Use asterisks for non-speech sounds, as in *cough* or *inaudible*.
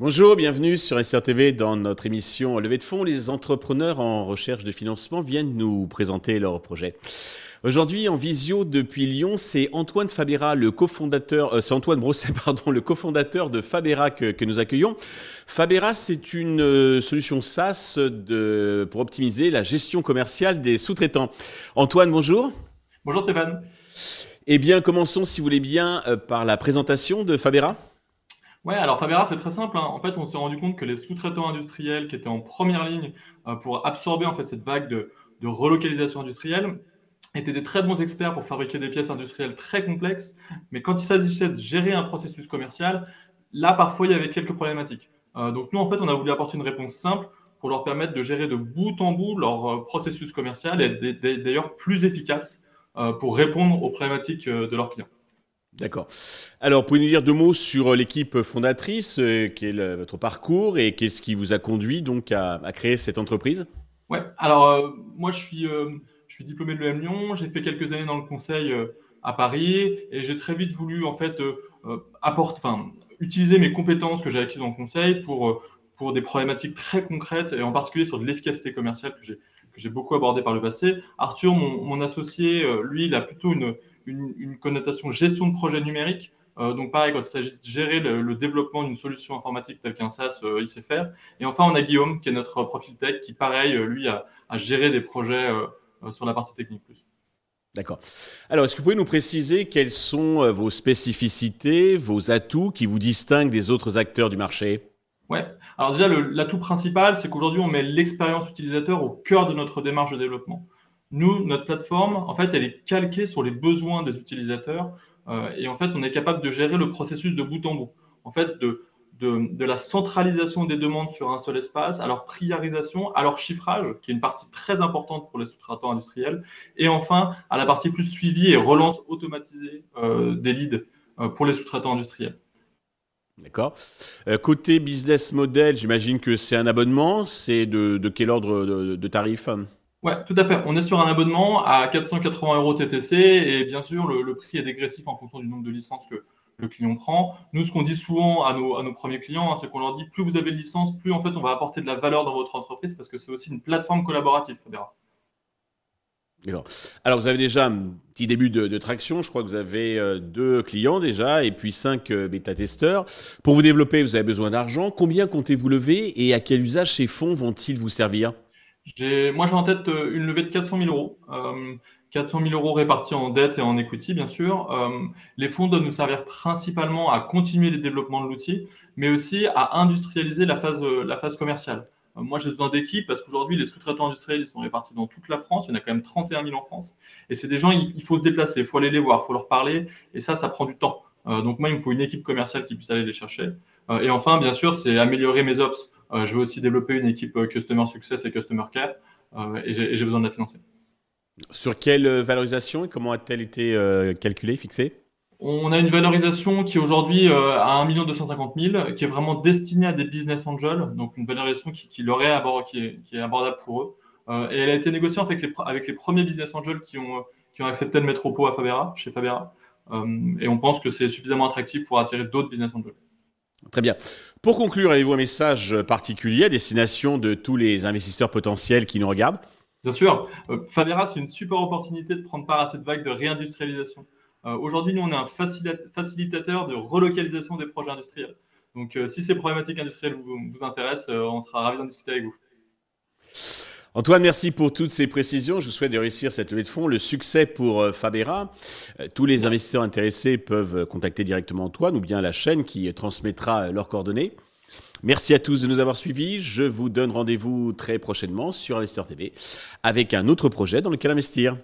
Bonjour, bienvenue sur SRTV dans notre émission Levée de fonds. Les entrepreneurs en recherche de financement viennent nous présenter leurs projets. Aujourd'hui, en visio depuis Lyon, c'est Antoine Fabera, le cofondateur, euh, c'est Antoine Brosset, *laughs* pardon, le cofondateur de Fabera que, nous accueillons. Fabera, c'est une euh, solution SaaS de, pour optimiser la gestion commerciale des sous-traitants. Antoine, bonjour. Bonjour Stéphane. Eh bien, commençons, si vous voulez bien, euh, par la présentation de Fabera. Ouais, alors Fabera, c'est très simple. Hein. En fait, on s'est rendu compte que les sous-traitants industriels qui étaient en première ligne pour absorber en fait cette vague de, relocalisation industrielle étaient des très bons experts pour fabriquer des pièces industrielles très complexes. Mais quand il s'agissait de gérer un processus commercial, là, parfois, il y avait quelques problématiques. Euh, donc, nous, en fait, on a voulu apporter une réponse simple pour leur permettre de gérer de bout en bout leur euh, processus commercial et d'ailleurs plus efficace pour répondre aux problématiques de leurs clients. D'accord. Alors, pouvez-nous dire deux mots sur l'équipe fondatrice, euh, quel est votre parcours et qu'est-ce qui vous a conduit donc à, créer cette entreprise? Ouais. Alors, euh, moi, je suis, euh, je suis diplômé de l'EM Lyon. J'ai fait quelques années dans le conseil à Paris et j'ai très vite voulu en fait apporter, enfin, utiliser mes compétences que j'ai acquises dans le conseil pour pour des problématiques très concrètes et en particulier sur de l'efficacité commerciale que j'ai que j'ai beaucoup abordé par le passé. Arthur, mon, associé, lui, il a plutôt une une, connotation gestion de projet numérique. Euh, donc pareil, quand il s'agit de gérer le, développement d'une solution informatique telle qu'un SaaS, euh, il sait faire. Et enfin, on a Guillaume, qui est notre profil tech, qui pareil, euh, lui, a, géré des projets sur la partie technique plus. D'accord. Alors, est-ce que vous pouvez nous préciser quelles sont vos spécificités, vos atouts qui vous distinguent des autres acteurs du marché? Ouais. Alors déjà, l'atout principal, c'est qu'aujourd'hui, on met l'expérience utilisateur au cœur de notre démarche de développement. Nous, notre plateforme, en fait, elle est calquée sur les besoins des utilisateurs euh, et en fait, on est capable de gérer le processus de bout en bout. En fait, de, de, la centralisation des demandes sur un seul espace, à leur priorisation, à leur chiffrage, qui est une partie très importante pour les sous-traitants industriels, et enfin à la partie plus suivie et relance automatisée euh, des leads euh, pour les sous-traitants industriels. D'accord. côté business model, j'imagine que c'est un abonnement. C'est de, de, quel ordre de, de tarif? Ouais, tout à fait. On est sur un abonnement à 480 euros TTC et bien sûr, le, prix est dégressif en fonction du nombre de licences que le client prend. Nous, ce qu'on dit souvent à nos, premiers clients, hein, c'est qu'on leur dit plus vous avez de licences, plus en fait on va apporter de la valeur dans votre entreprise parce que c'est aussi une plateforme collaborative, Fabera. Alors, vous avez déjà un petit début de, traction. Je crois que vous avez euh, deux clients déjà et puis cinq euh, bêta-testeurs. Pour vous développer, vous avez besoin d'argent. Combien comptez-vous lever et à quel usage ces fonds vont-ils vous servir? Moi, j'ai en tête euh, une levée de 400 000 euros. 400 000 euros répartis en dette et en equity, bien sûr. Euh, les fonds doivent nous servir principalement à continuer les développements de l'outil, mais aussi à industrialiser la phase, euh, la phase commerciale. moi, j'ai besoin d'équipes parce qu'aujourd'hui, les sous-traitants industriels sont répartis dans toute la France. Il y en a quand même 31 000 en France. Et c'est des gens, il, faut se déplacer, il faut aller les voir, il faut leur parler. Et ça, ça prend du temps. donc, moi, il me faut une équipe commerciale qui puisse aller les chercher. et enfin, bien sûr, c'est améliorer mes ops. Euh, je veux aussi développer une équipe euh, Customer Success et Customer Care euh, et j'ai besoin de la financer. Sur quelle valorisation et comment a-t-elle été calculée, fixée? On a une valorisation qui est aujourd'hui à 1 250 000, qui est vraiment destinée à des business angels, donc une valorisation qui, leur est, qui, est, abordable pour eux. et elle a été négociée avec les, avec les premiers business angels qui ont, qui ont accepté de mettre au pot à Fabera, chez Fabera. et on pense que c'est suffisamment attractif pour attirer d'autres business angels. Très bien. Pour conclure, avez-vous un message particulier à destination de tous les investisseurs potentiels qui nous regardent? Bien sûr. Euh, Fabera, c'est une super opportunité de prendre part à cette vague de réindustrialisation. Euh, aujourd'hui, nous, on est un facilitateur de relocalisation des projets industriels. Donc, euh, si ces problématiques industrielles vous, vous intéressent, on sera ravis d'en discuter avec vous. Antoine, merci pour toutes ces précisions. Je vous souhaite de réussir cette levée de fonds. Le succès pour euh, Fabera. Euh, tous les investisseurs intéressés peuvent contacter directement Antoine ou bien la chaîne qui transmettra leurs coordonnées. Merci à tous de nous avoir suivis. Je vous donne rendez-vous très prochainement sur Investeur TV avec un autre projet dans lequel investir.